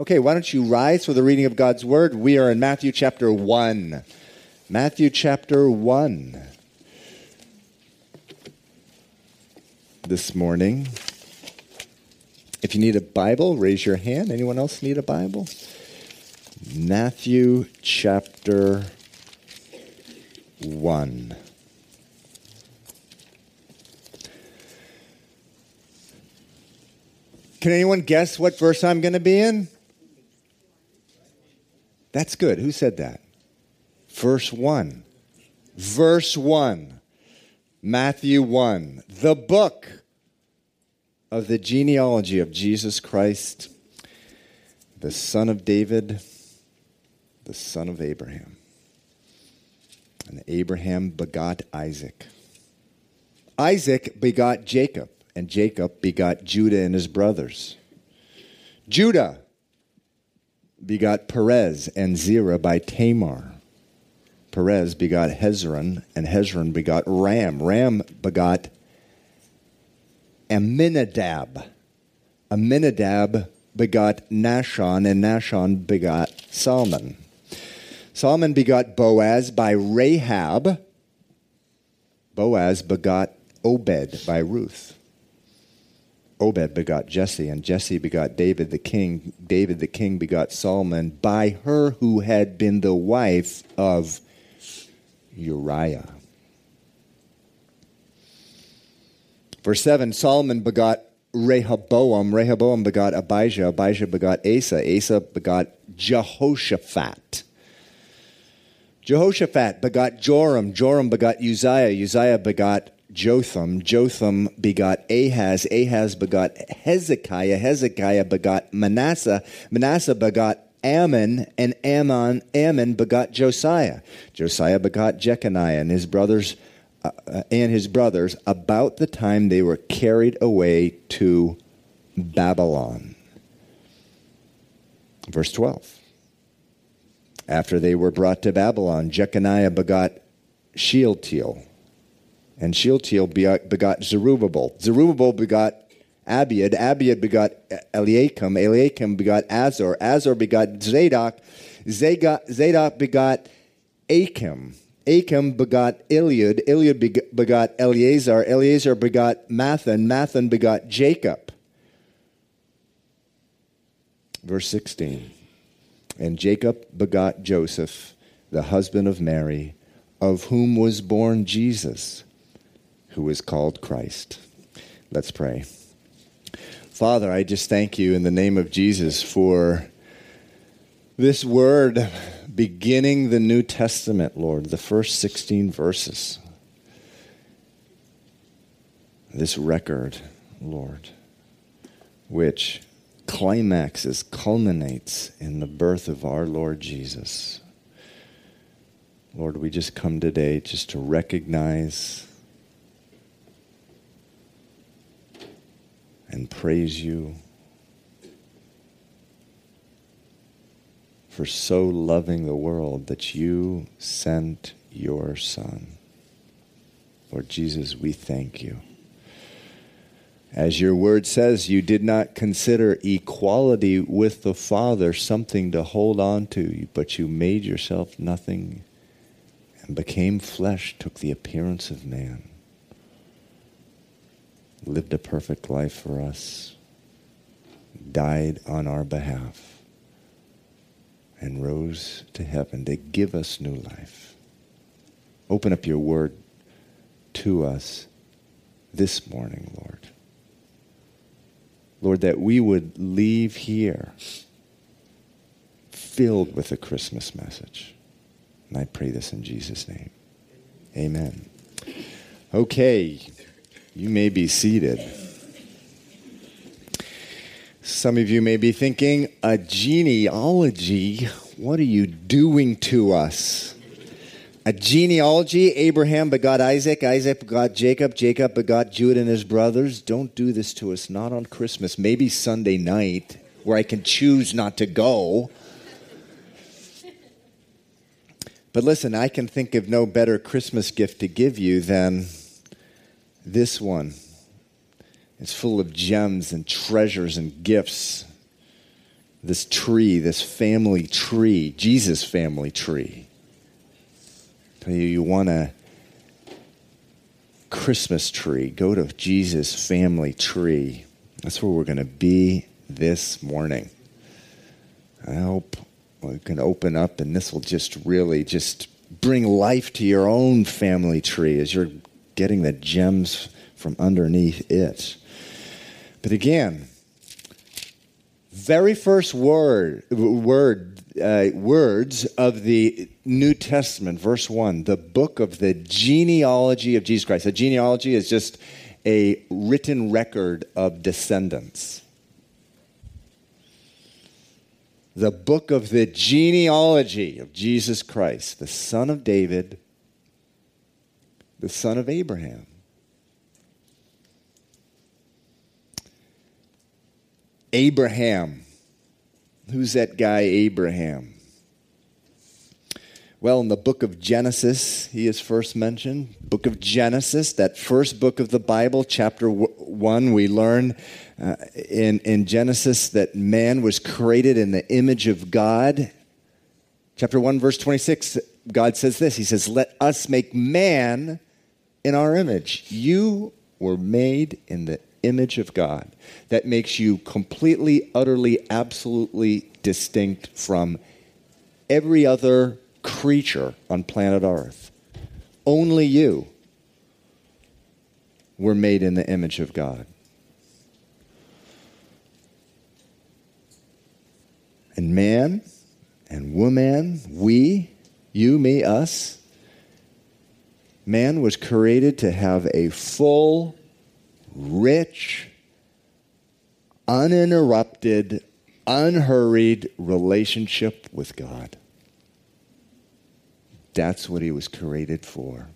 Okay, why don't you rise for the reading of God's Word? We are in Matthew chapter 1. Matthew chapter 1. This morning. If you need a Bible, raise your hand. Anyone else need a Bible? Matthew chapter 1. Can anyone guess what verse I'm going to be in? That's good. Who said that? Verse 1. Verse 1. Matthew 1. The book of the genealogy of Jesus Christ, the son of David, the son of Abraham. And Abraham begot Isaac. Isaac begot Jacob, and Jacob begot Judah and his brothers. Judah begot Perez and Zerah by Tamar. Perez begot Hezron, and Hezron begot Ram. Ram begot Amminadab. Amminadab begot Nahshon, and Nahshon begot Salmon. Salmon begot Boaz by Rahab. Boaz begot Obed by Ruth. Obed begot Jesse, and Jesse begot David the king. David the king begot Solomon by her who had been the wife of Uriah. Verse 7 Solomon begot Rehoboam. Rehoboam begot Abijah. Abijah begot Asa. Asa begot Jehoshaphat. Jehoshaphat begot Joram. Joram begot Uzziah. Uzziah begot Jotham. Jotham begot Ahaz. Ahaz begot Hezekiah. Hezekiah begot Manasseh. Manasseh begot Amon, and Amon, Amon begot Josiah. Josiah begot Jeconiah and his brothers uh, uh, and his brothers about the time they were carried away to Babylon. Verse 12. After they were brought to Babylon, Jeconiah begot Shealtiel, and Shealtiel begot Zerubbabel. Zerubbabel begot Abiud. Abiud begot Eliakim. Eliakim begot Azor. Azor begot Zadok. Zadok begot Achim. Achim begot Eliud. Eliud begot Eleazar. Eleazar begot Matthan. Matthan begot Jacob. Verse 16. And Jacob begot Joseph, the husband of Mary, of whom was born Jesus, who is called Christ. Let's pray. Father, I just thank you in the name of Jesus for this word beginning the New Testament, Lord, the first 16 verses. This record, Lord, which climaxes, culminates in the birth of our Lord Jesus. Lord, we just come today just to recognize and praise you for so loving the world that you sent your Son. Lord Jesus, we thank you. As your word says, you did not consider equality with the Father something to hold on to, but you made yourself nothing and became flesh, took the appearance of man, lived a perfect life for us, died on our behalf and rose to heaven to give us new life. Open up your word to us this morning, Lord. Lord, that we would leave here filled with a Christmas message. And I pray this in Jesus' name. Amen. Okay, you may be seated. Some of you may be thinking, a genealogy? What are you doing to us? A genealogy, Abraham begot Isaac, Isaac begot Jacob, Jacob begot Judah and his brothers. Don't do this to us, not on Christmas, maybe Sunday night, where I can choose not to go. But listen, I can think of no better Christmas gift to give you than this one. is full of gems and treasures and gifts this tree, this family tree, Jesus family tree. Tell you, you want a Christmas tree, go to Jesus family tree. That's where we're going to be this morning. I hope we can open up and this will just really just bring life to your own family tree as you're getting the gems from underneath it. But again, very first word word uh, words of the New Testament, verse one, the book of the genealogy of Jesus Christ. A genealogy is just a written record of descendants. The book of the genealogy of Jesus Christ, the son of David, the son of Abraham. Abraham. Who's that guy, Abraham? Well, in the book of Genesis, he is first mentioned. Book of Genesis, that first book of the Bible, chapter 1, we learn uh, in, in Genesis that man was created in the image of God. Chapter 1, verse 26, God says this He says, Let us make man in our image. You were made in the image of God that makes you completely, utterly, absolutely distinct from every other creature on planet Earth. Only you were made in the image of God. And man and woman, we, you, me, us, man was created to have a full rich, uninterrupted, unhurried relationship with God. That's what he was created for.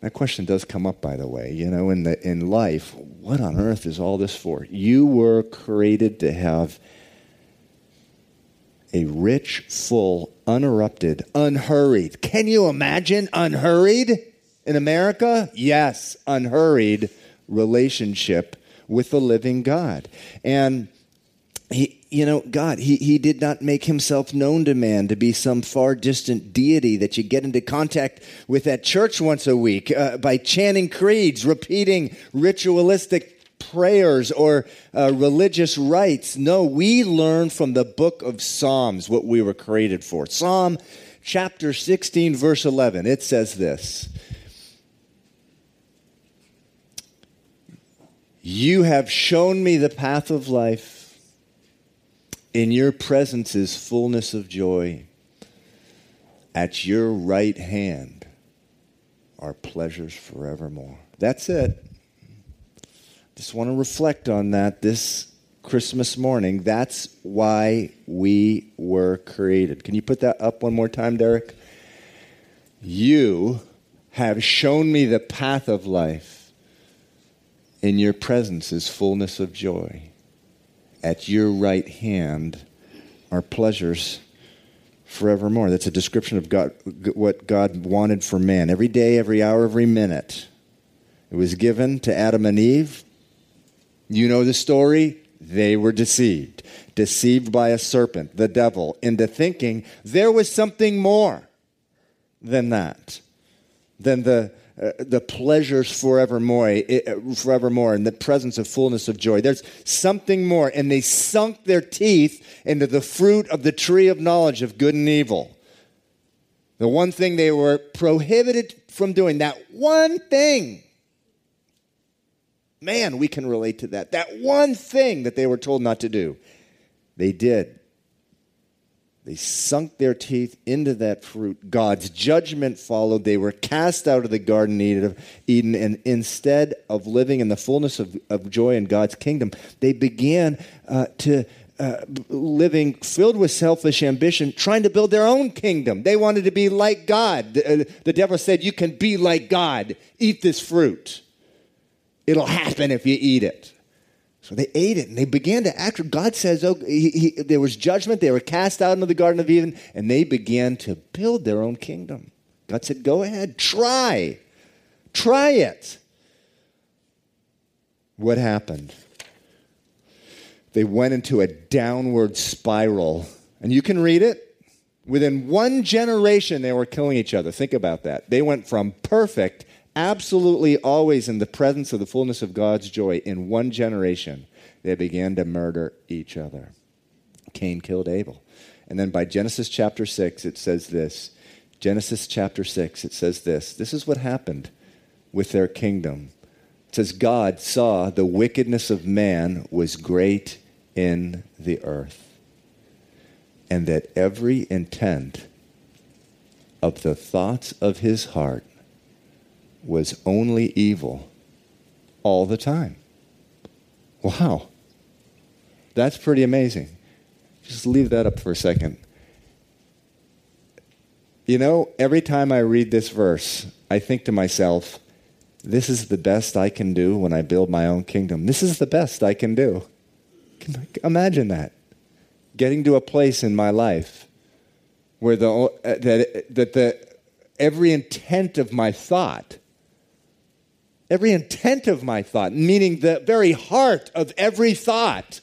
That question does come up, by the way. You know, in, the, in life, what on earth is all this for? You were created to have a rich, full, uninterrupted, unhurried. Can you imagine unhurried? in America? Yes, unhurried relationship with the living God. And he, you know, God, he, he did not make himself known to man to be some far distant deity that you get into contact with at church once a week uh, by chanting creeds, repeating ritualistic prayers or uh, religious rites. No, we learn from the book of Psalms what we were created for. Psalm chapter 16, verse 11, it says this You have shown me the path of life. In your presence is fullness of joy. At your right hand are pleasures forevermore. That's it. Just want to reflect on that this Christmas morning. That's why we were created. Can you put that up one more time, Derek? You have shown me the path of life. In your presence is fullness of joy. At your right hand are pleasures forevermore. That's a description of God, what God wanted for man every day, every hour, every minute. It was given to Adam and Eve. You know the story. They were deceived, deceived by a serpent, the devil, into thinking there was something more than that, than the uh, the pleasures forevermore, uh, forevermore, and the presence of fullness of joy. There's something more, and they sunk their teeth into the fruit of the tree of knowledge of good and evil. The one thing they were prohibited from doing, that one thing. Man, we can relate to that. That one thing that they were told not to do, they did. They sunk their teeth into that fruit. God's judgment followed. They were cast out of the Garden of Eden, and instead of living in the fullness of, of joy in God's kingdom, they began uh, to uh, living filled with selfish ambition, trying to build their own kingdom. They wanted to be like God. The, uh, the devil said, You can be like God. Eat this fruit, it'll happen if you eat it. So they ate it and they began to act. God says, oh, he, he, there was judgment. They were cast out into the Garden of Eden and they began to build their own kingdom. God said, go ahead, try. Try it. What happened? they went into a downward spiral. And you can read it. Within one generation, they were killing each other. Think about that. They went from perfect, absolutely always in the presence of the fullness of God's joy, in one generation, they began to murder each other. Cain killed Abel. And then by Genesis chapter 6, it says this Genesis chapter 6, it says this. This is what happened with their kingdom. It says, God saw the wickedness of man was great in the earth, and that every intent of the thoughts of his heart was only evil all the time. Wow. That's pretty amazing. Just leave that up for a second. You know, every time I read this verse, I think to myself, this is the best I can do when I build my own kingdom. This is the best I can do. Imagine that. Getting to a place in my life where the, that, that the, every intent of my thought, every intent of my thought, meaning the very heart of every thought,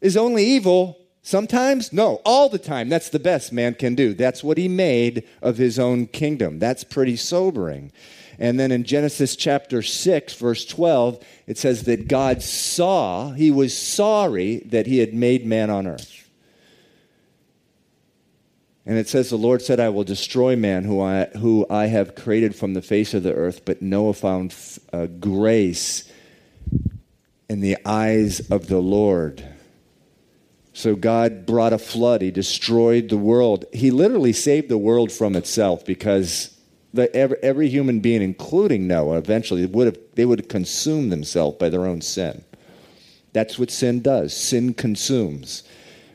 is only evil sometimes? No, all the time. That's the best man can do. That's what he made of his own kingdom. That's pretty sobering. And then in Genesis chapter 6, verse 12, it says that God saw, he was sorry that he had made man on earth. And it says, The Lord said, I will destroy man who I, who I have created from the face of the earth. But Noah found uh, grace in the eyes of the Lord. So God brought a flood. He destroyed the world. He literally saved the world from itself because the, every, every, human being, including Noah, eventually would have, they would have consumed themselves by their own sin. That's what sin does. Sin consumes.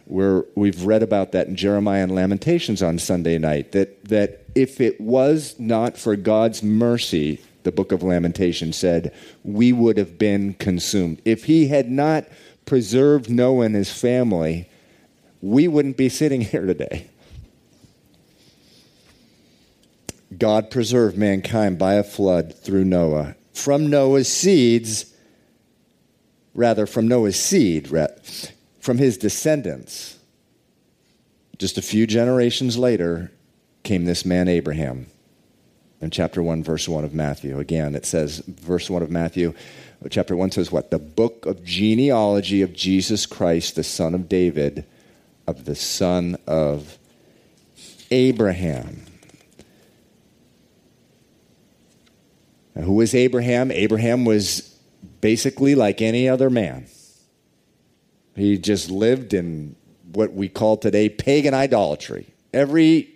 We're, we've read about that in Jeremiah and Lamentations on Sunday night. That, that if it was not for God's mercy, the book of Lamentations said, we would have been consumed. If he had not preserved Noah and his family, we wouldn't be sitting here today. God preserved mankind by a flood through Noah. From Noah's seeds, rather, from Noah's seed, from his descendants, just a few generations later, came this man Abraham. In chapter 1, verse 1 of Matthew. Again, it says, verse 1 of Matthew, chapter 1 says what? The book of genealogy of Jesus Christ, the son of David, of the son of Abraham. Now, who was Abraham? Abraham was basically like any other man. He just lived in what we call today pagan idolatry. Every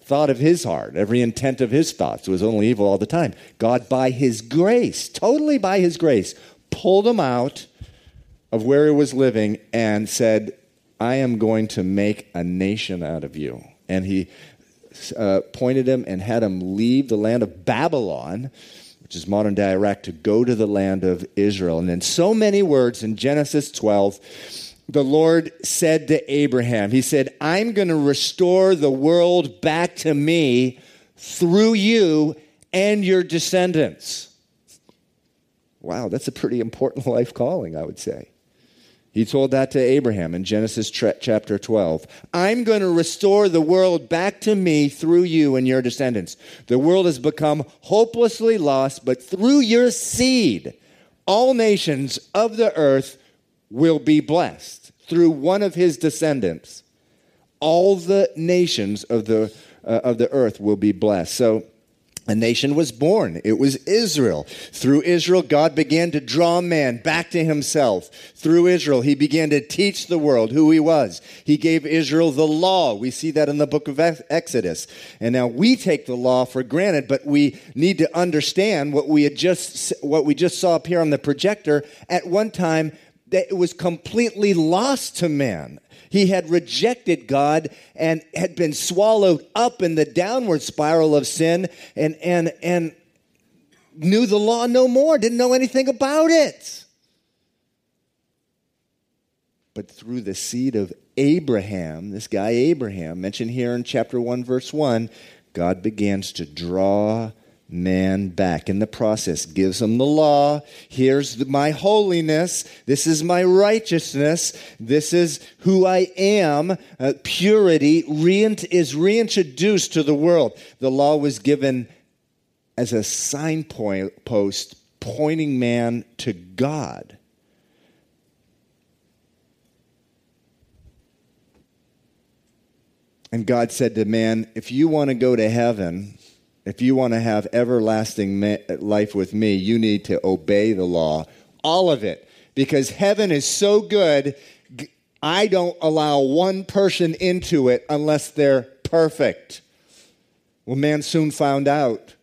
thought of his heart, every intent of his thoughts was only evil all the time. God, by his grace, totally by his grace, pulled him out of where he was living and said, I am going to make a nation out of you. And he uh, pointed him and had him leave the land of Babylon, which is modern day Iraq, to go to the land of Israel. And in so many words in Genesis 12, the Lord said to Abraham, He said, I'm going to restore the world back to me through you and your descendants. Wow, that's a pretty important life calling, I would say. He told that to Abraham in Genesis chapter 12. I'm going to restore the world back to me through you and your descendants. The world has become hopelessly lost, but through your seed, all nations of the earth will be blessed through one of his descendants. All the nations of the, uh, of the earth will be blessed. So a nation was born. It was Israel. Through Israel, God began to draw man back to himself. Through Israel, he began to teach the world who he was. He gave Israel the law. We see that in the book of Exodus. And now we take the law for granted, but we need to understand what we had just, what we just saw up here on the projector. At one time, that it was completely lost to man. He had rejected God and had been swallowed up in the downward spiral of sin and, and, and knew the law no more, didn't know anything about it. But through the seed of Abraham, this guy Abraham, mentioned here in chapter 1, verse 1, God begins to draw man back. In the process, gives him the law. Here's my holiness. This is my righteousness. This is who I am. Uh, purity reint- is reintroduced to the world. The law was given as a signpost pointing man to God. And God said to man, If you want to go to heaven, if you want to have everlasting life with me, you need to obey the law, all of it. Because heaven is so good, I don't allow one person into it unless they're perfect. Well, man soon found out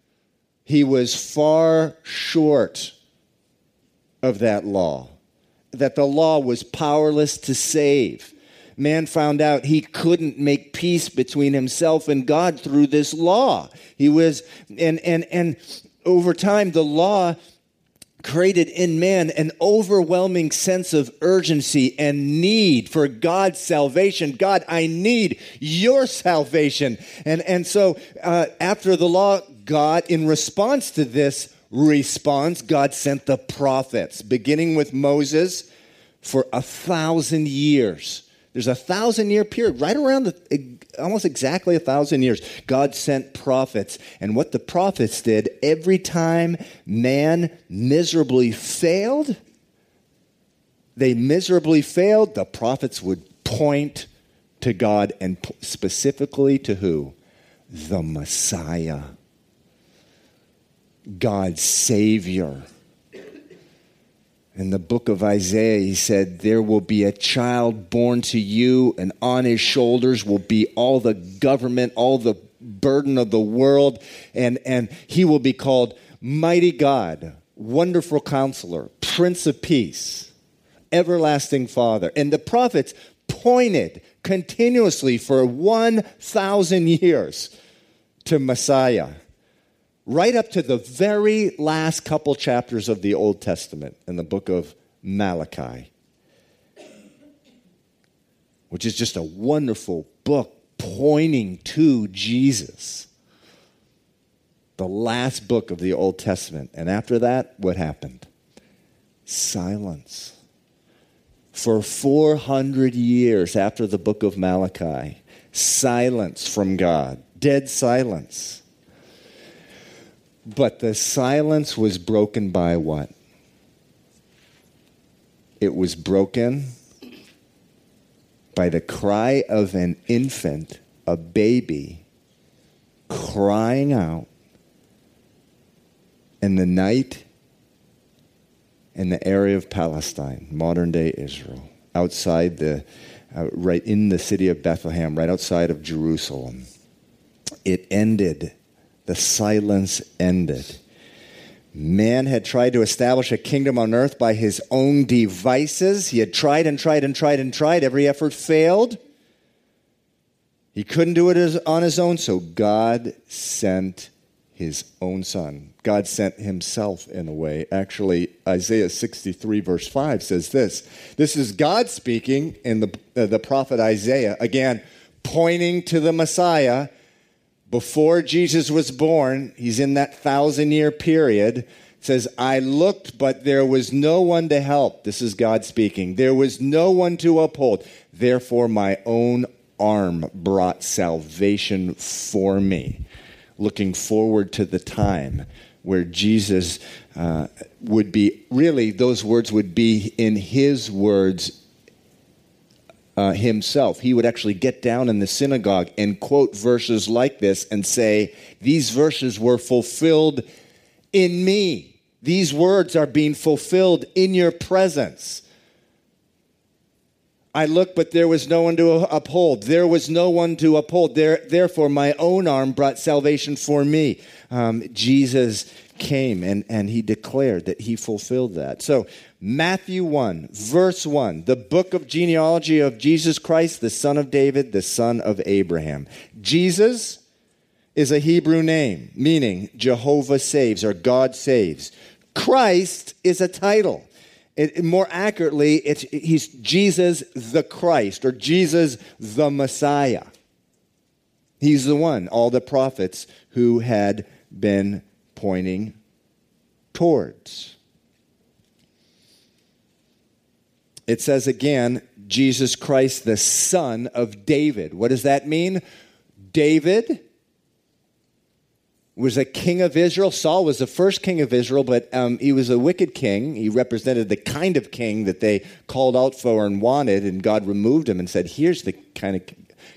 he was far short of that law, that the law was powerless to save man found out he couldn't make peace between himself and God through this law. He was, and, and, and over time, the law created in man an overwhelming sense of urgency and need for God's salvation. God, I need your salvation. And, and so uh, after the law, God, in response to this response, God sent the prophets, beginning with Moses for a thousand years. There's a thousand year period, right around the, almost exactly a thousand years. God sent prophets. And what the prophets did, every time man miserably failed, they miserably failed, the prophets would point to God and specifically to who? The Messiah, God's Savior in the book of Isaiah, he said, There will be a child born to you, and on his shoulders will be all the government, all the burden of the world, and, and he will be called Mighty God, Wonderful Counselor, Prince of Peace, Everlasting Father. And the prophets pointed continuously for 1,000 years to Messiah right up to the very last couple chapters of the Old Testament in the book of Malachi, which is just a wonderful book pointing to Jesus. The last book of the Old Testament. And after that, what happened? Silence. For 400 years after the book of Malachi, silence from God, dead silence. But the silence was broken by what? It was broken by the cry of an infant, a baby, crying out in the night in the area of Palestine, modern day Israel, outside the, uh, right in the city of Bethlehem, right outside of Jerusalem. It ended the silence ended. Man had tried to establish a kingdom on earth by his own devices. He had tried and tried and tried and tried. Every effort failed. He couldn't do it on his own, so God sent his own son. God sent himself in a way. Actually, Isaiah 63, verse 5 says this. This is God speaking in the, uh, the prophet Isaiah, again, pointing to the Messiah before Jesus was born, he's in that thousand year period. Says, I looked, but there was no one to help. This is God speaking. There was no one to uphold. Therefore, my own arm brought salvation for me. Looking forward to the time where Jesus uh, would be, really, those words would be in his words uh, himself. He would actually get down in the synagogue and quote verses like this and say, These verses were fulfilled in me. These words are being fulfilled in your presence. I looked, but there was no one to uphold. There was no one to uphold. There, therefore, my own arm brought salvation for me. Um, Jesus came and, and he declared that he fulfilled that. So, Matthew 1, verse 1, the book of genealogy of Jesus Christ, the son of David, the son of Abraham. Jesus is a Hebrew name, meaning Jehovah saves or God saves. Christ is a title. It, more accurately, it's, he's Jesus the Christ or Jesus the Messiah. He's the one, all the prophets who had been pointing towards. It says again, Jesus Christ, the son of David. What does that mean? David was a king of Israel. Saul was the first king of Israel, but um, he was a wicked king. He represented the kind of king that they called out for and wanted, and God removed him and said, Here's the kind of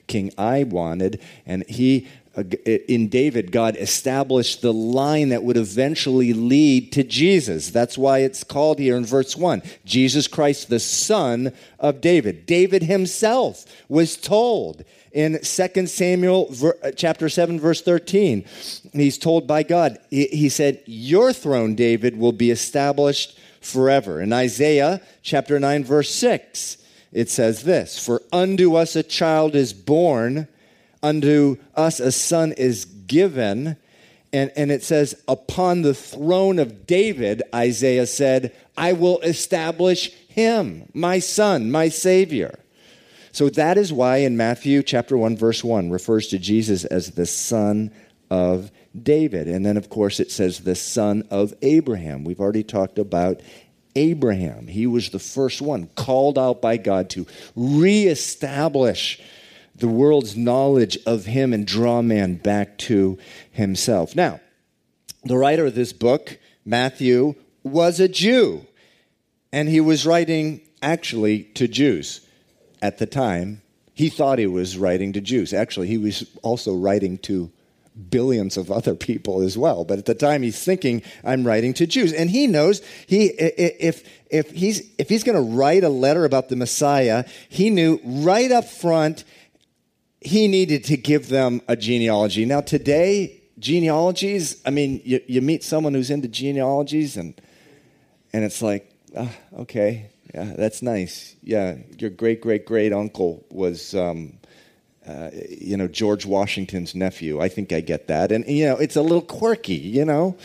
king I wanted. And he in David, God established the line that would eventually lead to Jesus. That's why it's called here in verse 1 Jesus Christ, the Son of David. David himself was told in 2 Samuel uh, chapter 7, verse 13. He's told by God, he said, Your throne, David, will be established forever. In Isaiah chapter 9, verse 6, it says this For unto us a child is born unto us a son is given. And, and it says, Upon the throne of David, Isaiah said, I will establish him, my son, my Savior. So that is why in Matthew chapter 1, verse 1 refers to Jesus as the son of David. And then, of course, it says the son of Abraham. We've already talked about Abraham. He was the first one called out by God to reestablish the world's knowledge of him and draw man back to himself. Now, the writer of this book, Matthew, was a Jew, and he was writing actually to Jews at the time. He thought he was writing to Jews. Actually, he was also writing to billions of other people as well. But at the time, he's thinking, "I'm writing to Jews," and he knows he if if he's if he's going to write a letter about the Messiah, he knew right up front he needed to give them a genealogy. Now, today, genealogies, I mean, you, you meet someone who's into genealogies, and, and it's like, uh, okay, yeah, that's nice. Yeah, your great great great uncle was, um, uh, you know, George Washington's nephew. I think I get that. And, you know, it's a little quirky, you know?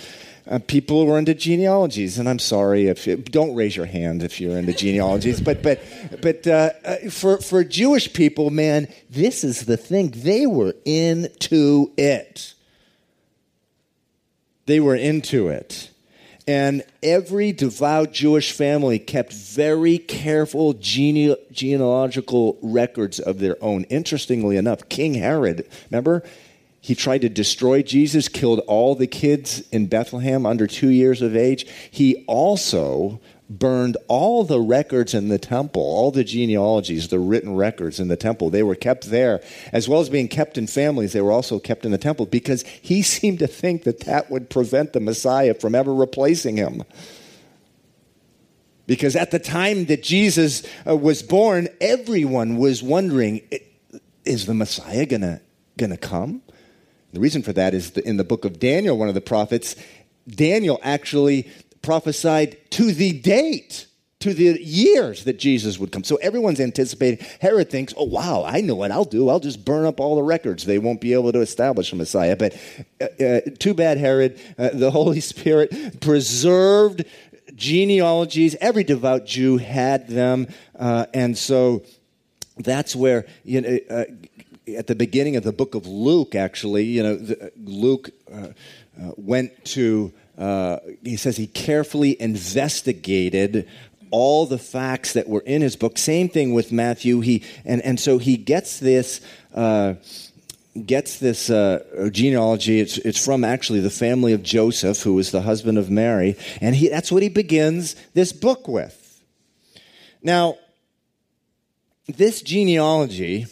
Uh, people who are into genealogies, and I'm sorry if you, don't raise your hand if you're into genealogies, but but but uh, uh, for for Jewish people, man, this is the thing. They were into it. They were into it. And every devout Jewish family kept very careful gene- genealogical records of their own. Interestingly enough, King Herod, remember, he tried to destroy Jesus, killed all the kids in Bethlehem under two years of age. He also burned all the records in the temple, all the genealogies, the written records in the temple. They were kept there, as well as being kept in families, they were also kept in the temple because he seemed to think that that would prevent the Messiah from ever replacing him. Because at the time that Jesus uh, was born, everyone was wondering is the Messiah going to come? The reason for that is in the book of Daniel, one of the prophets, Daniel actually prophesied to the date, to the years that Jesus would come. So everyone's anticipating. Herod thinks, oh, wow, I know what I'll do. I'll just burn up all the records. They won't be able to establish a Messiah. But uh, uh, too bad, Herod. Uh, the Holy Spirit preserved genealogies. Every devout Jew had them. Uh, and so that's where you know, uh, at the beginning of the book of Luke, actually, you know, the, Luke uh, uh, went to, uh, he says he carefully investigated all the facts that were in his book. Same thing with Matthew. He, and, and so he gets this. Uh, gets this uh, genealogy. It's, it's from actually the family of Joseph, who was the husband of Mary, and he, that's what he begins this book with. Now, this genealogy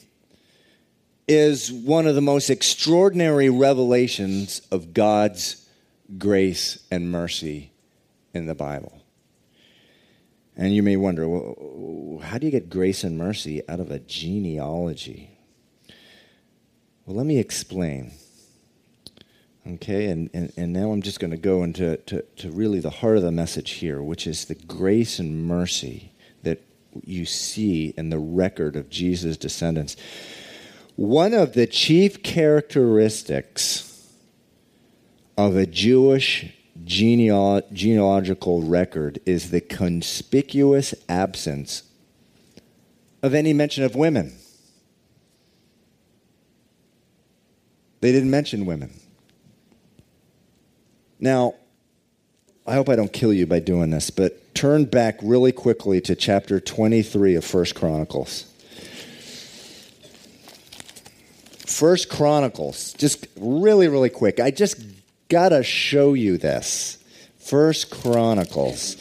is one of the most extraordinary revelations of God's grace and mercy in the Bible. And you may wonder, well, how do you get grace and mercy out of a genealogy? Well, let me explain. Okay, and, and, and now I'm just going to go into to, to really the heart of the message here, which is the grace and mercy that you see in the record of Jesus' descendants. One of the chief characteristics of a Jewish genealogical record is the conspicuous absence of any mention of women. They didn't mention women. Now, I hope I don't kill you by doing this, but turn back really quickly to chapter 23 of First Chronicles. First Chronicles, just really, really quick. I just gotta show you this. First Chronicles.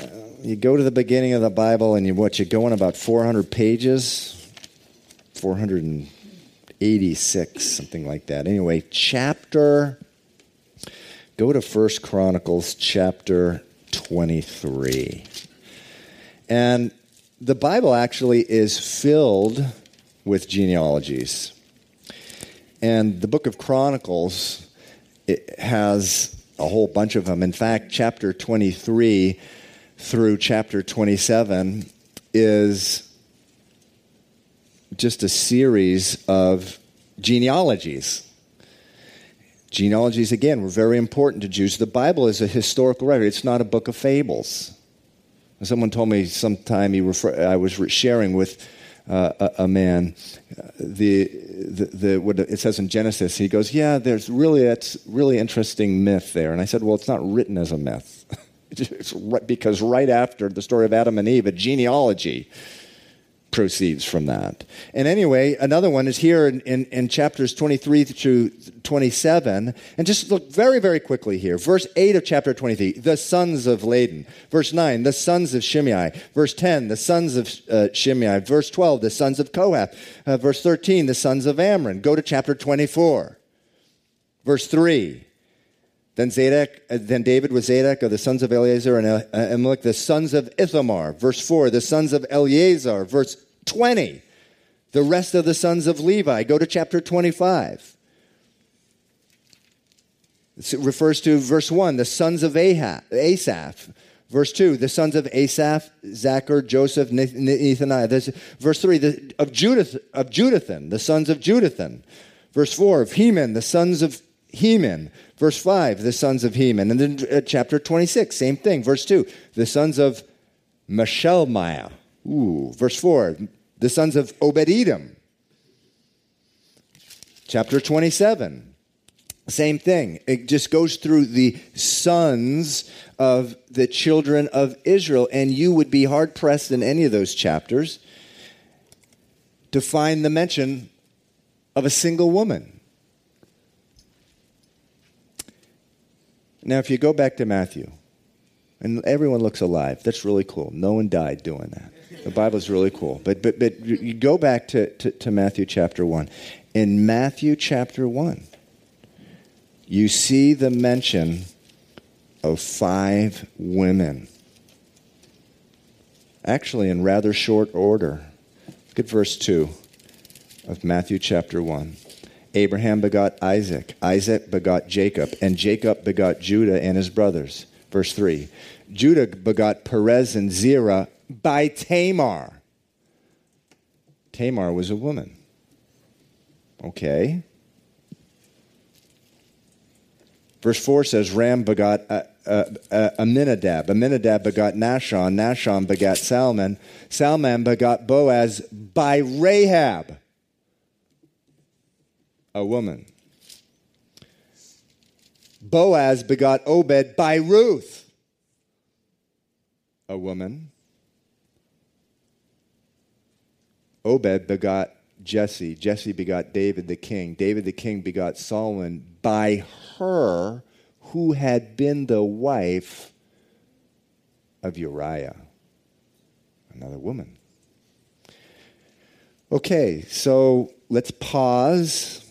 Uh, you go to the beginning of the Bible and you what you go in about 400 pages, 486, something like that. Anyway, chapter Go to First Chronicles chapter 23. And the Bible actually is filled with genealogies. And the book of Chronicles it has a whole bunch of them. In fact, chapter 23 through chapter 27 is just a series of genealogies. Genealogies, again, were very important to Jews. The Bible is a historical record, it's not a book of fables. Someone told me sometime he refer, I was sharing with uh, a, a, man the, the, the, what it says in Genesis. He goes, "Yeah, there's really that's really interesting myth there." And I said, "Well, it's not written as a myth, because right after the story of Adam and Eve, a genealogy proceeds from that. And anyway, another one is here in, in, in, chapters 23 through 27. And just look very, very quickly here. Verse 8 of chapter 23, the sons of Laadan. Verse 9, the sons of Shimei. Verse 10, the sons of uh, Shimei. Verse 12, the sons of Kohath. Uh, verse 13, the sons of Amram. Go to chapter 24. Verse 3, then Zadok, uh, then David was Zadok of the sons of Eleazar and uh, Ahimelech, the sons of Ithamar. Verse 4, the sons of Eleazar. Verse 20, the rest of the sons of Levi. Go to chapter 25. It refers to verse 1, the sons of Asaph. Verse 2, the sons of Asaph, Zaccur, Joseph, Nethaniah. verse 3, the, of, Judith, of Jeduthun, the sons of Jeduthun. Verse 4, of Heman, the sons of Heman. Verse 5, the sons of Heman. And then uh, chapter 26, same thing. Verse 2, the sons of Meshelemiah. Ooh. Verse 4, the sons of Obed-Edom. Chapter 27, same thing. It just goes through the sons of the children of Israel, and you would be hard pressed in any of those chapters to find the mention of a single woman. Now, if you go back to Matthew, and everyone looks alive, that's really cool. No one died doing that. The Bible is really cool. But, but, but you go back to, to, to Matthew chapter 1. In Matthew chapter 1, you see the mention of five women. Actually, in rather short order. Look at verse 2 of Matthew chapter 1. Abraham begot Isaac, Isaac begot Jacob, and Jacob begot Judah and his brothers. Verse 3 Judah begot Perez and Zerah by Tamar. Tamar was a woman. Okay. Verse 4 says Ram begot uh, uh, uh, Amminadab. Amminadab begot Nahshon. Nahshon begot Salmon. Salmon begot Boaz by Rahab a woman. Boaz begot Obed by Ruth, a woman. Obed begot Jesse. Jesse begot David the king. David the king begot Solomon by her who had been the wife of Uriah, another woman. Okay, so let's pause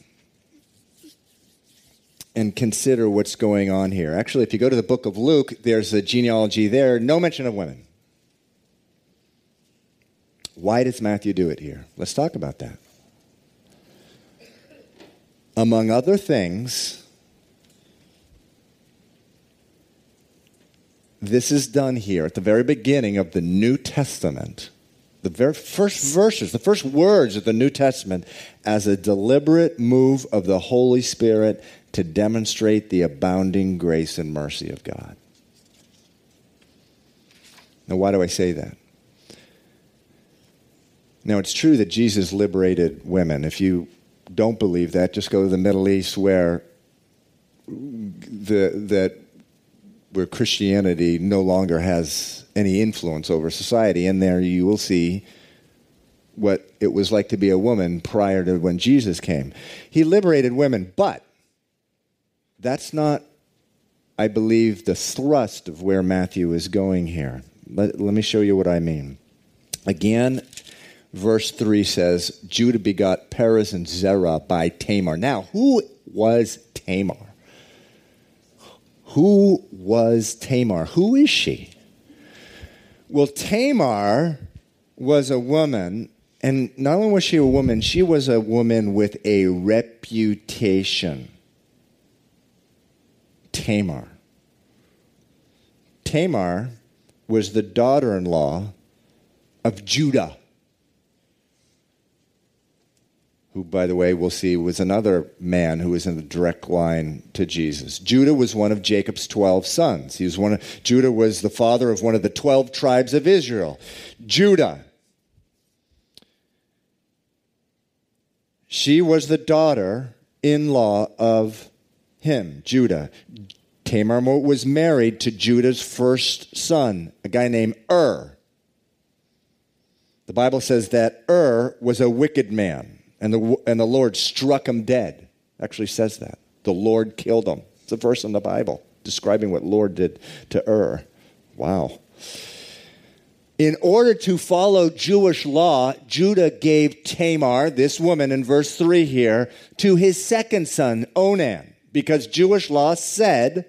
and consider what's going on here. Actually, if you go to the book of Luke, there's a genealogy there, no mention of women. Why does Matthew do it here? Let's talk about that. Among other things, this is done here at the very beginning of the New Testament the very first verses, the first words of the New Testament, as a deliberate move of the Holy Spirit to demonstrate the abounding grace and mercy of God. Now, why do I say that? Now, it's true that Jesus liberated women. If you don't believe that, just go to the Middle East where the, that where Christianity no longer has any influence over society. And there you will see what it was like to be a woman prior to when Jesus came. He liberated women, but that's not, I believe, the thrust of where Matthew is going here. Let, let me show you what I mean. Again, verse 3 says, Judah begot Perez and Zerah by Tamar. Now, who was Tamar? Who was Tamar? Who is she? Well, Tamar was a woman, and not only was she a woman, she was a woman with a reputation. Tamar. Tamar was the daughter in law of Judah who, by the way, we'll see was another man who was in the direct line to Jesus. Judah was one of Jacob's 12 sons. He was one of, Judah was the father of one of the 12 tribes of Israel. Judah. She was the daughter in law of him, Judah. Tamar was married to Judah's first son, a guy named Ur. The Bible says that Ur was a wicked man and the, and the Lord struck him dead. Actually says that. The Lord killed him. It's a verse in the Bible describing what Lord did to Ur. Wow. In order to follow Jewish law, Judah gave Tamar, this woman in verse 3 here, to his second son, Onan, because Jewish law said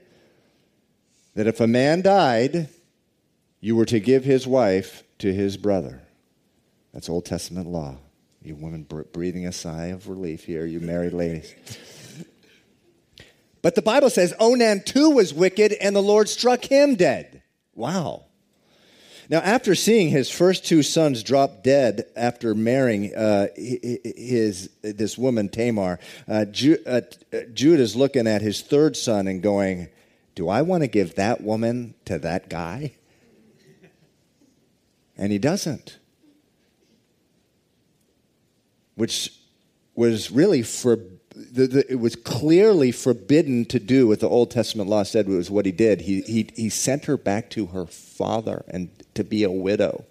that if a man died, you were to give his wife to his brother. That's Old Testament law. You women breathing a sigh of relief here, you married ladies. But the Bible says Onan too was wicked and the Lord struck him dead. Wow. Now, after seeing his first two sons drop dead after marrying uh, his, this woman, Tamar, uh, uh, Judah's looking at his third son and going, Do I want to give that woman to that guy? And he doesn't which was really for the, the, it was clearly forbidden to do what the Old Testament law said was what he did. He, he, he sent her back to her father and to be a widow.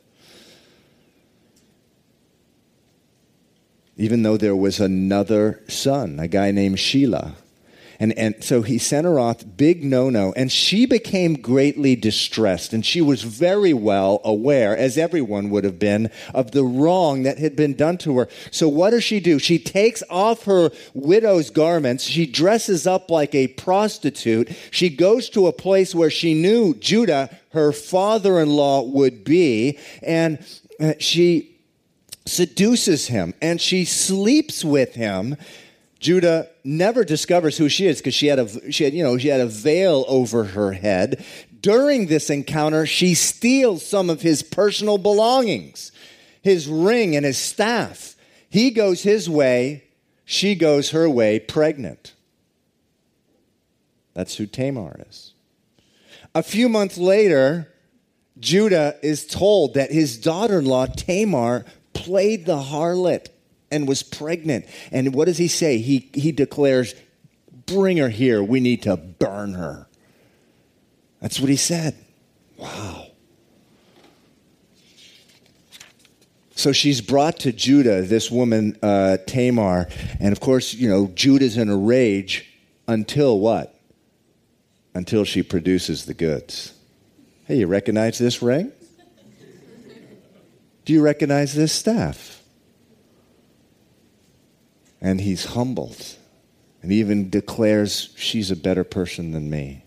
Even though there was another son, a guy named Shelah. And, and so he sent her off, big no no, and she became greatly distressed. And she was very well aware, as everyone would have been, of the wrong that had been done to her. So what does she do? She takes off her widow's garments. She dresses up like a prostitute. She goes to a place where she knew Judah, her father in law, would be. And uh, she seduces him and she sleeps with him Judah never discovers who she is because she had a she had you know she had a veil over her head. During this encounter, she steals some of his personal belongings, his ring and his staff. He goes his way, she goes her way, pregnant. That's who Tamar is. A few months later, Judah is told that his daughter in law, Tamar, played the harlot and was pregnant. And what does he say? He, he declares, Bring her here. We need to burn her. That's what he said. Wow. So she's brought to Judah, this woman, uh, Tamar. And of course, you know, Judah's in a rage until what? Until she produces the goods. Hey, you recognize this ring? Do you recognize this staff? And he's humbled and even declares she's a better person than me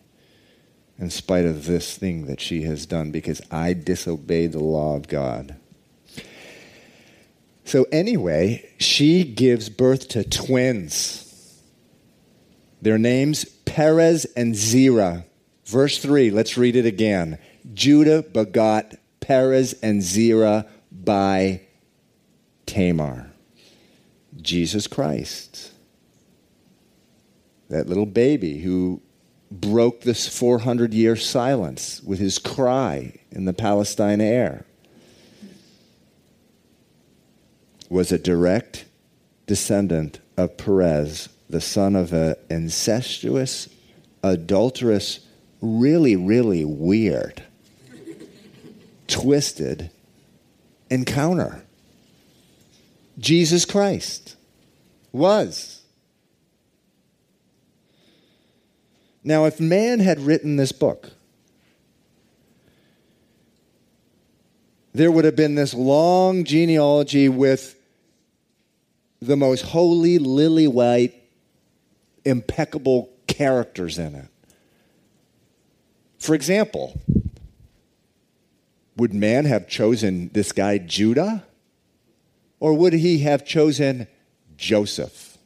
in spite of this thing that she has done because I disobeyed the law of God. So, anyway, she gives birth to twins. Their names Perez and Zerah. Verse 3, let's read it again. Judah begot Perez and Zerah by Tamar. Jesus Christ. That little baby who broke this 400 year silence with his cry in the Palestine air was a direct descendant of Perez, the son of an incestuous adulterous, really, really weird, twisted encounter. Jesus Christ was. Now, if man had written this book, there would have been this long genealogy with the most holy, lily white, impeccable characters in it. For example, would man have chosen this guy Judah? Or would he have chosen Joseph?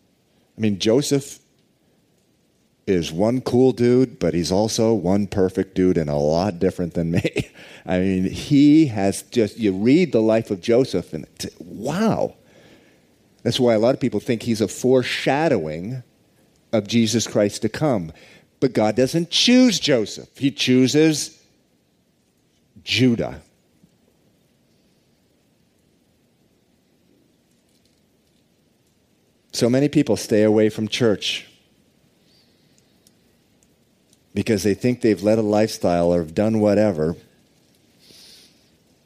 I mean, Joseph is one cool dude, but he's also one perfect dude and a lot different than me. I mean, he has just, you read the life of Joseph and wow. That's why a lot of people think he's a foreshadowing of Jesus Christ to come. But God doesn't choose Joseph, He chooses Judah. So many people stay away from church because they think they've led a lifestyle or have done whatever.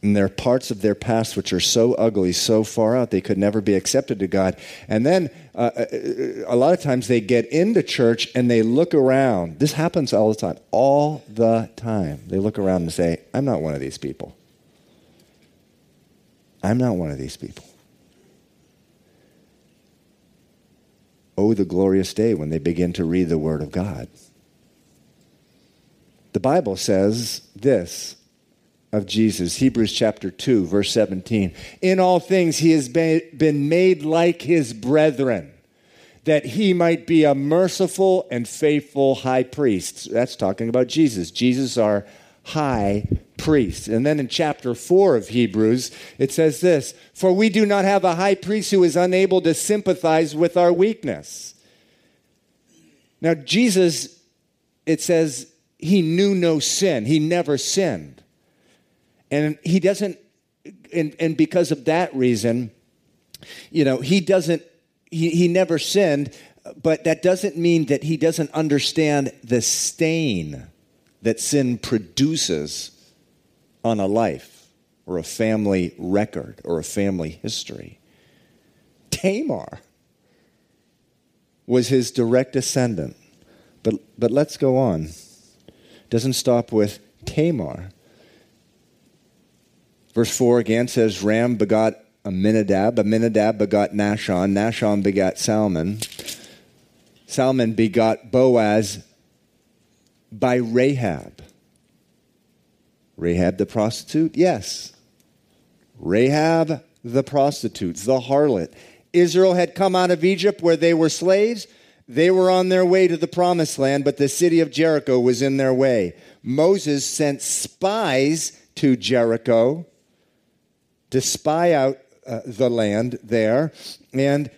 And there are parts of their past which are so ugly, so far out, they could never be accepted to God. And then uh, uh a lot of times they get into church and they look around. This happens all the time, all the time. They look around and say, I'm not one of these people. I'm not one of these people. Oh, the glorious day when they begin to read the Word of God. The Bible says this of Jesus, Hebrews chapter 2, verse 17. In all things he has been made like his brethren, that he might be a merciful and faithful high priest. That's talking about Jesus. Jesus, our high priest. And then in chapter 4 of Hebrews, it says this For we do not have a high priest who is unable to sympathize with our weakness. Now, Jesus, it says, he knew no sin. He never sinned. And he doesn't, and, and because of that reason, you know, he doesn't, he, he never sinned, but that doesn't mean that he doesn't understand the stain that sin produces on a life or a family record or a family history. Tamar was his direct descendant. But, but let's go on doesn't stop with Tamar. Verse 4 again says Ram begot Aminadab, Aminadab begot Nahshon. Nahshon begot Salmon. Salmon begot Boaz by Rahab. Rahab the prostitute? Yes. Rahab the prostitute, the harlot. Israel had come out of Egypt where they were slaves. They were on their way to the promised land, but the city of Jericho was in their way. Moses sent spies to Jericho to spy out uh, the land there, and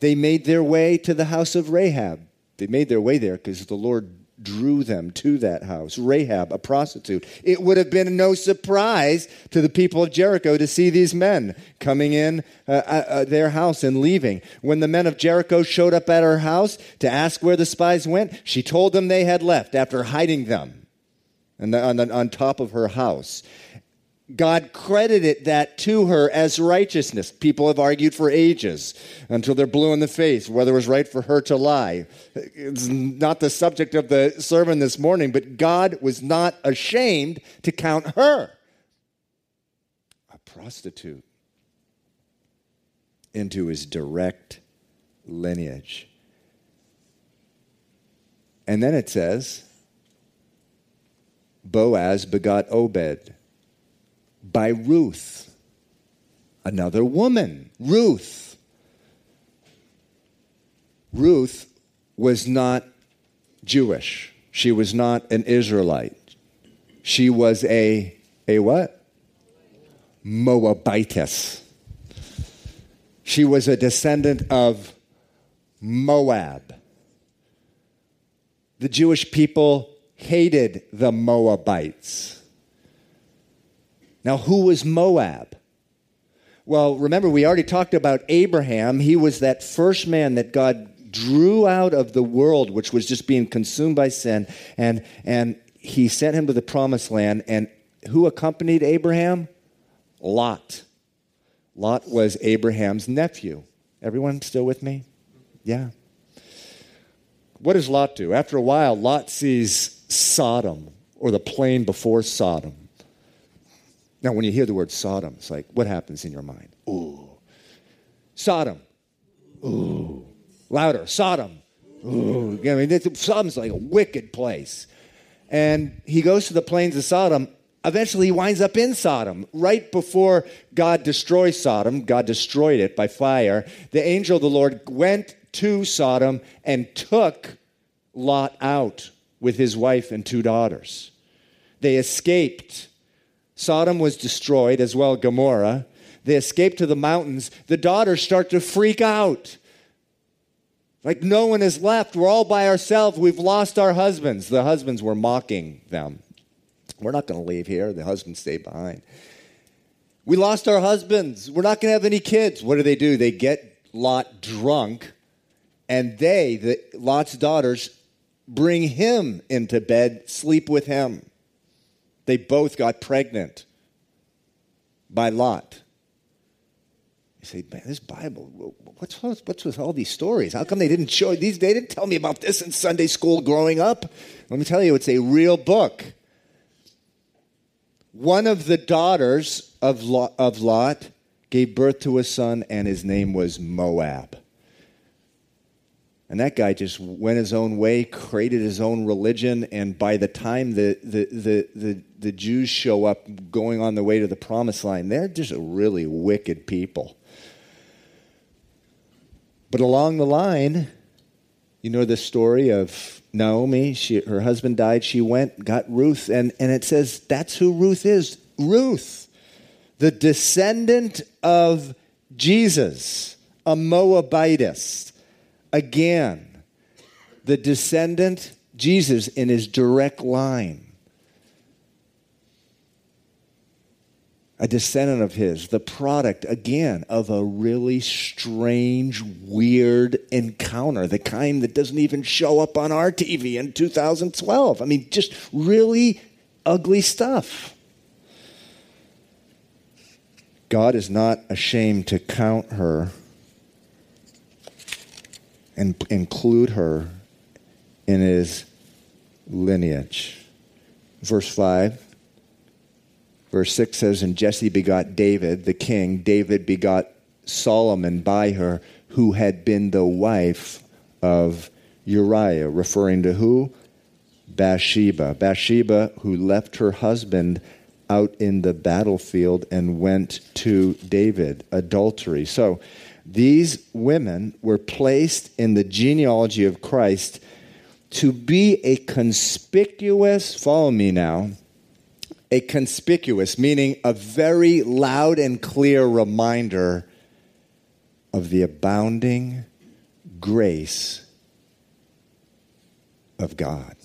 they made their way to the house of Rahab. They made their way there because the Lord drew them to that house. Rahab, a prostitute. It would have been no surprise to the people of Jericho to see these men coming in uh, uh, uh, their house and leaving. When the men of Jericho showed up at her house to ask where the spies went, she told them they had left after hiding them the, on, on top of her house. God credited that to her as righteousness. People have argued for ages until they're blue in the face whether it was right for her to lie. It's not the subject of the sermon this morning, but God was not ashamed to count her, a prostitute, into his direct lineage. And then it says, Boaz begot Obed by Ruth, another woman, Ruth. Ruth was not Jewish. She was not an Israelite. She was a a what? Moabitess. She was a descendant of Moab. The Jewish people hated the Moabites. Now, who was Moab? Well, remember, we already talked about Abraham. He was that first man that God drew out of the world, which was just being consumed by sin, and, and he sent him to the promised land. And who accompanied Abraham? Lot. Lot was Abraham's nephew. Everyone still with me? Yeah. What does Lot do? After a while, Lot sees Sodom or the plain before Sodom. Now, when you hear the word Sodom, it's like, what happens in your mind? Ooh. Sodom. Ooh. Louder. Sodom. Ooh. I mean, Sodom's like a wicked place. And he goes to the plains of Sodom. Eventually, he winds up in Sodom. Right before God destroys Sodom, God destroyed it by fire. The angel of the Lord went to Sodom and took Lot out with his wife and two daughters. They escaped. Sodom was destroyed, as well Gomorrah. They escape to the mountains. The daughters start to freak out. Like no one is left. We're all by ourselves. We've lost our husbands. The husbands were mocking them. We're not going to leave here. The husbands stay behind. We lost our husbands. We're not going to have any kids. What do they do? They get Lot drunk, and they, the, Lot's daughters, bring him into bed, sleep with him. They both got pregnant by Lot. You say, man, this Bible, what's, what's with all these stories? How come they didn't show these? They didn't tell me about this in Sunday school growing up. Let me tell you, it's a real book. One of the daughters of Lot, of Lot gave birth to a son, and his name was Moab. And that guy just went his own way, created his own religion, and by the time the, the, the, the, the Jews show up going on the way to the promised land, they're just really wicked people. But along the line, you know the story of Naomi. She, her husband died. She went, got Ruth, and, and it says that's who Ruth is. Ruth, the descendant of Jesus, a Moabitess again the descendant, Jesus, in his direct line. A descendant of his, the product, again, of a really strange, weird encounter, the kind that doesn't even show up on our TV in 2012. I mean, just really ugly stuff. God is not ashamed to count her and include her in his lineage. Verse 5. Verse 6 says, And Jesse begot David, the king. David begot Solomon by her, who had been the wife of Uriah, referring to who? Bathsheba. Bathsheba, who left her husband out in the battlefield and went to David. Adultery. So, these women were placed in the genealogy of Christ to be a conspicuous, follow me now, a conspicuous, meaning a very loud and clear reminder of the abounding grace of God.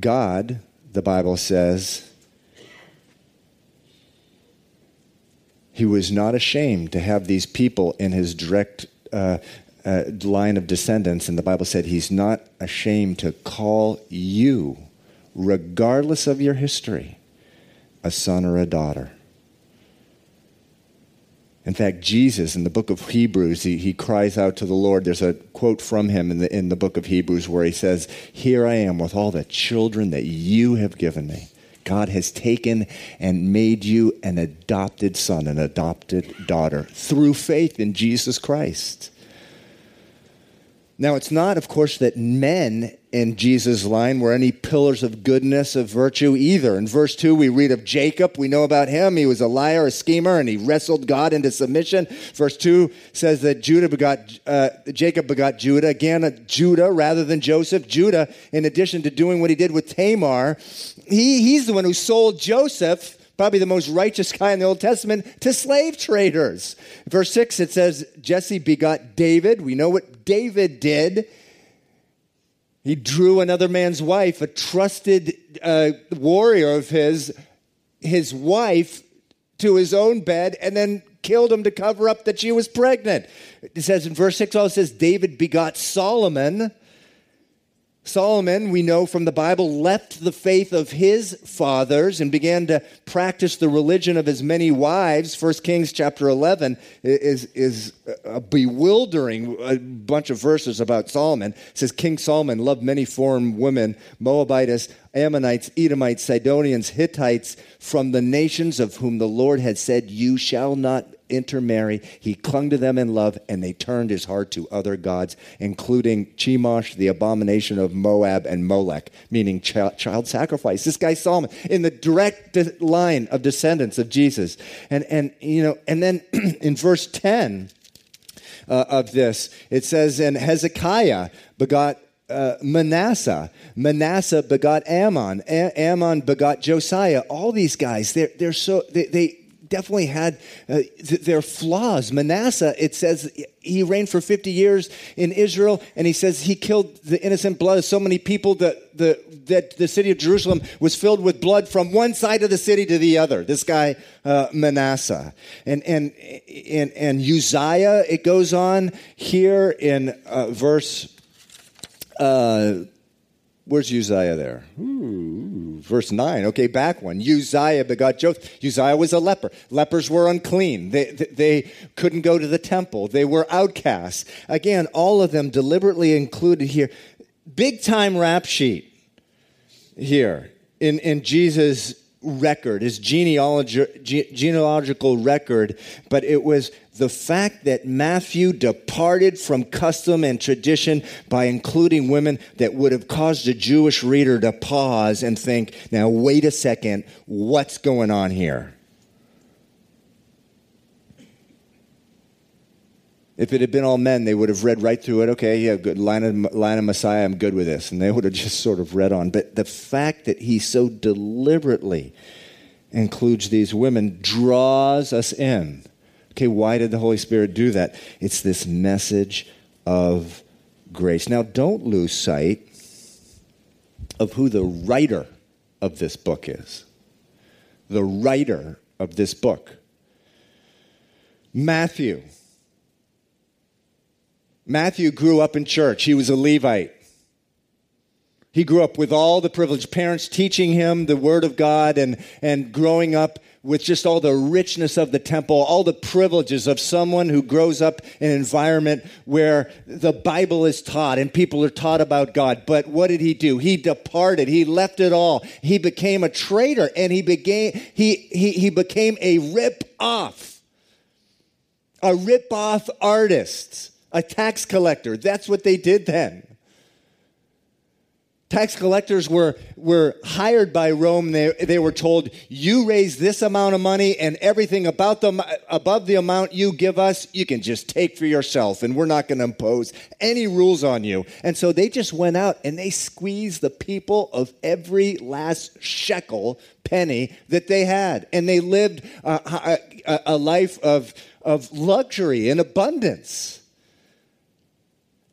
God, the Bible says, he was not ashamed to have these people in his direct uh, uh, line of descendants. And the Bible said he's not ashamed to call you, regardless of your history, a son or a daughter. In fact, Jesus in the book of Hebrews, he, he cries out to the Lord. There's a quote from him in the, in the book of Hebrews where he says, Here I am with all the children that you have given me. God has taken and made you an adopted son, an adopted daughter through faith in Jesus Christ. Now, it's not, of course, that men in Jesus' line were any pillars of goodness, of virtue either. In verse 2, we read of Jacob. We know about him. He was a liar, a schemer, and he wrestled God into submission. Verse 2 says that Judah begot, uh, Jacob begot Judah. Again, Judah rather than Joseph. Judah, in addition to doing what he did with Tamar, he, he's the one who sold Joseph probably the most righteous guy in the Old Testament, to slave traders. Verse 6, it says, Jesse begot David. We know what David did. He drew another man's wife, a trusted uh, warrior of his, his wife, to his own bed, and then killed him to cover up that she was pregnant. It says in verse 6, all it says, David begot Solomon. Solomon, we know from the Bible, left the faith of his fathers and began to practice the religion of his many wives. 1 Kings chapter 11 is, is a bewildering bunch of verses about Solomon. It says, King Solomon loved many foreign women, Moabites, Ammonites, Edomites, Sidonians, Hittites, from the nations of whom the Lord had said, You shall not intermarry. He clung to them in love, and they turned his heart to other gods, including Chemosh, the abomination of Moab, and Molech, meaning child, child sacrifice. This guy Solomon, in the direct de- line of descendants of Jesus. And, and, you know, and then in verse 10 uh, of this, it says, And Hezekiah begot uh, Manasseh. Manasseh begot Amon. A- Amon begot Josiah. All these guys, they're, they're so, they, they definitely had uh, th- their flaws. Manasseh, it says he reigned for 50 years in Israel, and he says he killed the innocent blood of so many people that the, that the city of Jerusalem was filled with blood from one side of the city to the other. This guy, uh, Manasseh. And, and, and, and Uzziah, it goes on here in uh, verse. Uh, Where's Uzziah there? Ooh, verse 9. Okay, back one. Uzziah begot Jotham. Uzziah was a leper. Lepers were unclean. They, they couldn't go to the temple. They were outcasts. Again, all of them deliberately included here. Big time rap sheet here in, in Jesus' record, his genealogy, genealogical record, but it was the fact that Matthew departed from custom and tradition by including women that would have caused a Jewish reader to pause and think, now, wait a second, what's going on here? If it had been all men, they would have read right through it. Okay, yeah, good. Line of, line of Messiah, I'm good with this. And they would have just sort of read on. But the fact that he so deliberately includes these women draws us in. Okay, why did the Holy Spirit do that? It's this message of grace. Now, don't lose sight of who the writer of this book is. The writer of this book. Matthew Matthew grew up in church. He was a Levite. He grew up with all the privileged parents teaching him the Word of God and, and growing up with just all the richness of the temple, all the privileges of someone who grows up in an environment where the Bible is taught and people are taught about God. But what did he do? He departed. He left it all. He became a traitor and he became, he, he, he became a rip off, a rip off artist a tax collector. That's what they did then. Tax collectors were, were hired by Rome. They, they were told, you raise this amount of money and everything about the, above the amount you give us, you can just take for yourself and we're not going to impose any rules on you. And so they just went out and they squeezed the people of every last shekel penny that they had. And they lived a, a, a life of, of luxury and abundance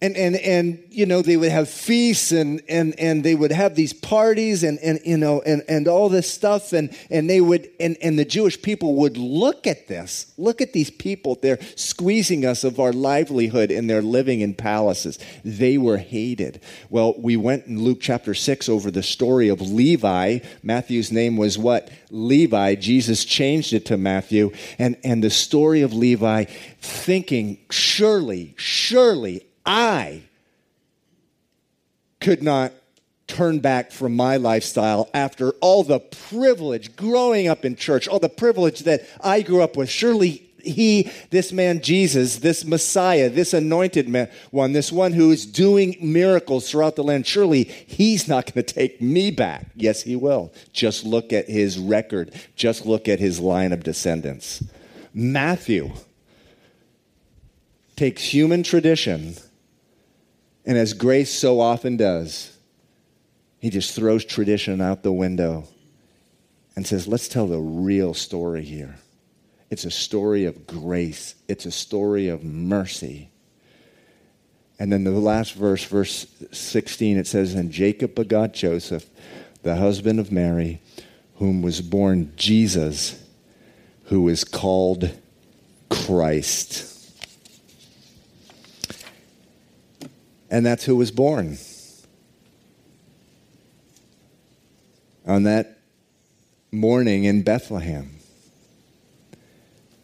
and and and you know they would have feasts and and and they would have these parties and and you know and and all this stuff. And and they would and and the Jewish people would look at this look at these people. They're squeezing us of our livelihood and they're living in palaces. They were hated. Well we went in Luke chapter 6 over the story of Levi. Matthew's name was what? Levi. Jesus changed it to Matthew. And and the story of Levi thinking surely surely I could not turn back from my lifestyle after all the privilege growing up in church, all the privilege that I grew up with. Surely he, this man Jesus, this Messiah, this anointed man, one, this one who is doing miracles throughout the land, surely he's not going to take me back. Yes, he will. Just look at his record, just look at his line of descendants. Matthew takes human tradition and as grace so often does, he just throws tradition out the window and says, let's tell the real story here. It's a story of grace, it's a story of mercy. And then the last verse, verse 16, it says, And Jacob begot Joseph, the husband of Mary, whom was born Jesus, who is called Christ. And that's who was born. On that morning in Bethlehem.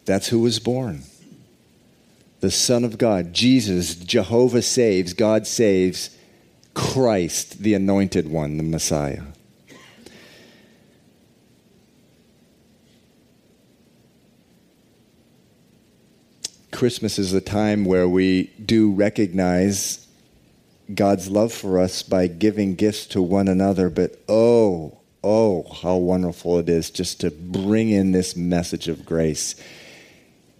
That's who was born. The Son of God, Jesus, Jehovah saves, God saves, Christ, the anointed one, the Messiah. Christmas is a time where we do recognize God's love for us by giving gifts to one another, but oh, oh, how wonderful it is just to bring in this message of grace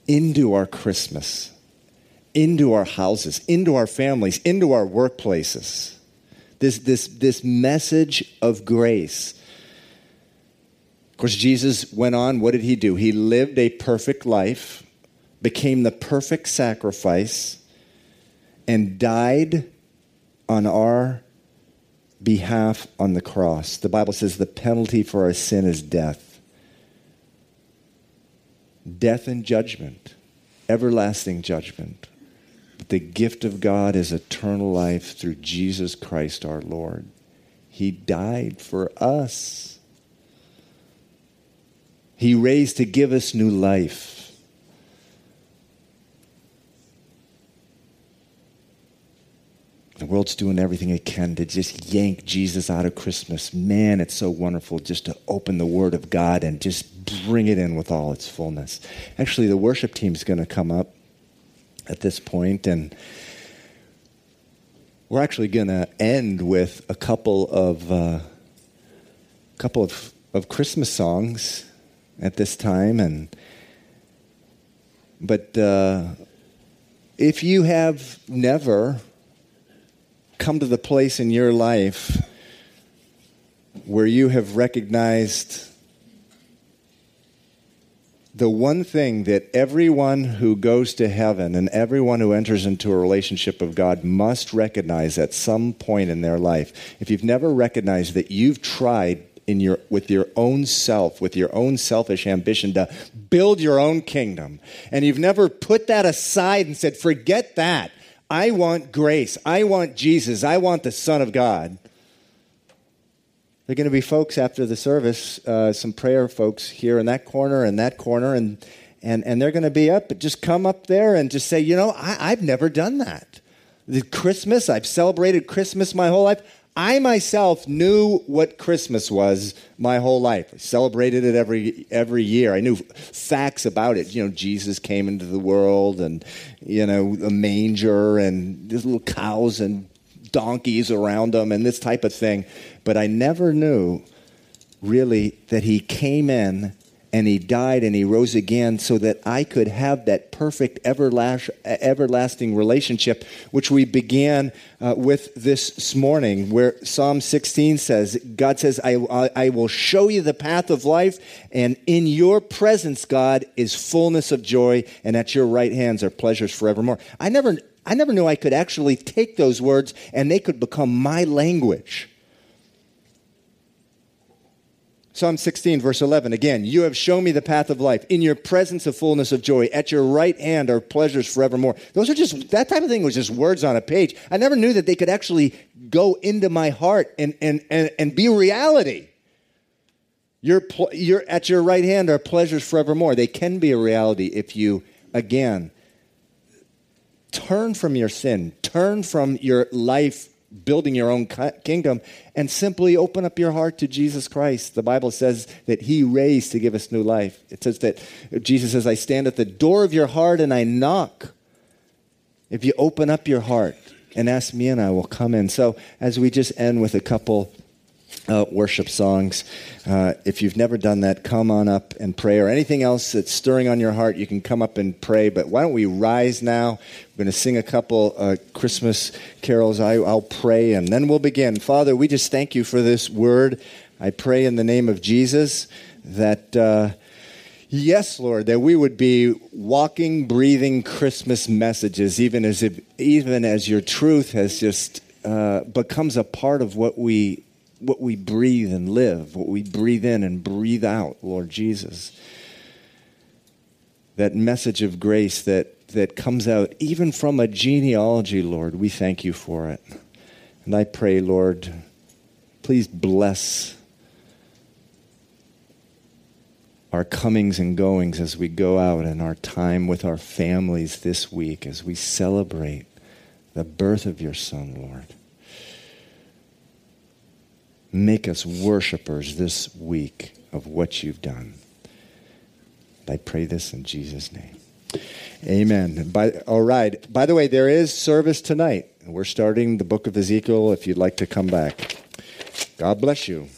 into our Christmas, into our houses, into our families, into our workplaces. This, this, this message of grace. Of course, Jesus went on. What did he do? He lived a perfect life, became the perfect sacrifice, and died on our behalf on the cross. The Bible says the penalty for our sin is death. Death and judgment, everlasting judgment. But the gift of God is eternal life through Jesus Christ our Lord. He died for us. He raised to give us new life. The world's doing everything it can to just yank Jesus out of Christmas. Man, it's so wonderful just to open the Word of God and just bring it in with all its fullness. Actually, the worship team's going to come up at this point, and we're actually going to end with a couple of uh, couple of, of Christmas songs at this time, and but uh, if you have never come to the place in your life where you have recognized the one thing that everyone who goes to heaven and everyone who enters into a relationship of God must recognize at some point in their life. If you've never recognized that you've tried in your, with your own self, with your own selfish ambition to build your own kingdom, and you've never put that aside and said, forget that. I want grace. I want Jesus. I want the Son of God. There are going to be folks after the service, uh, some prayer folks here in that corner and that corner, and, and, and they're going to be up, but just come up there and just say, you know, I, I've never done that. The Christmas, I've celebrated Christmas my whole life. I myself knew what Christmas was my whole life. I celebrated it every every year. I knew facts about it. You know, Jesus came into the world, and you know, a manger, and there's little cows and donkeys around them, and this type of thing. But I never knew really that he came in and he died and he rose again so that I could have that perfect everlasting relationship, which we began uh, with this morning, where Psalm 16 says, God says, I, I will show you the path of life, and in your presence, God, is fullness of joy, and at your right hands are pleasures forevermore. I never, I never knew I could actually take those words and they could become my language. Psalm 16, verse 11. Again, you have shown me the path of life. In your presence of fullness of joy. At your right hand are pleasures forevermore. Those are just, that type of thing was just words on a page. I never knew that they could actually go into my heart and, and, and, and be reality. Your, your, at your right hand are pleasures forevermore. They can be a reality if you, again, turn from your sin, turn from your life building your own kingdom and simply open up your heart to Jesus Christ. The Bible says that he raised to give us new life. It says that Jesus says, I stand at the door of your heart and I knock. If you open up your heart and ask me, and I will come in. So, as we just end with a couple uh, worship songs. Uh, if you've never done that, come on up and pray, or anything else that's stirring on your heart, you can come up and pray. But why don't we rise now? We're going to sing a couple uh, Christmas carols. I, will pray, and then we'll begin. Father, we just thank you for this word. I pray in the name of Jesus that. Uh, yes, Lord, that we would be walking, breathing Christmas messages, even as if, even as your truth has just uh, becomes a part of what we what we breathe and live, what we breathe in and breathe out, Lord Jesus. that message of grace that, that comes out even from a genealogy, Lord. We thank you for it. And I pray, Lord, please bless our comings and goings as we go out and our time with our families this week as we celebrate the birth of your Son, Lord. Make us worshipers this week of what you've done. I pray this in Jesus' name. Amen. By, all right. By the way, there is service tonight. We're starting the book of Ezekiel if you'd like to come back. God bless you.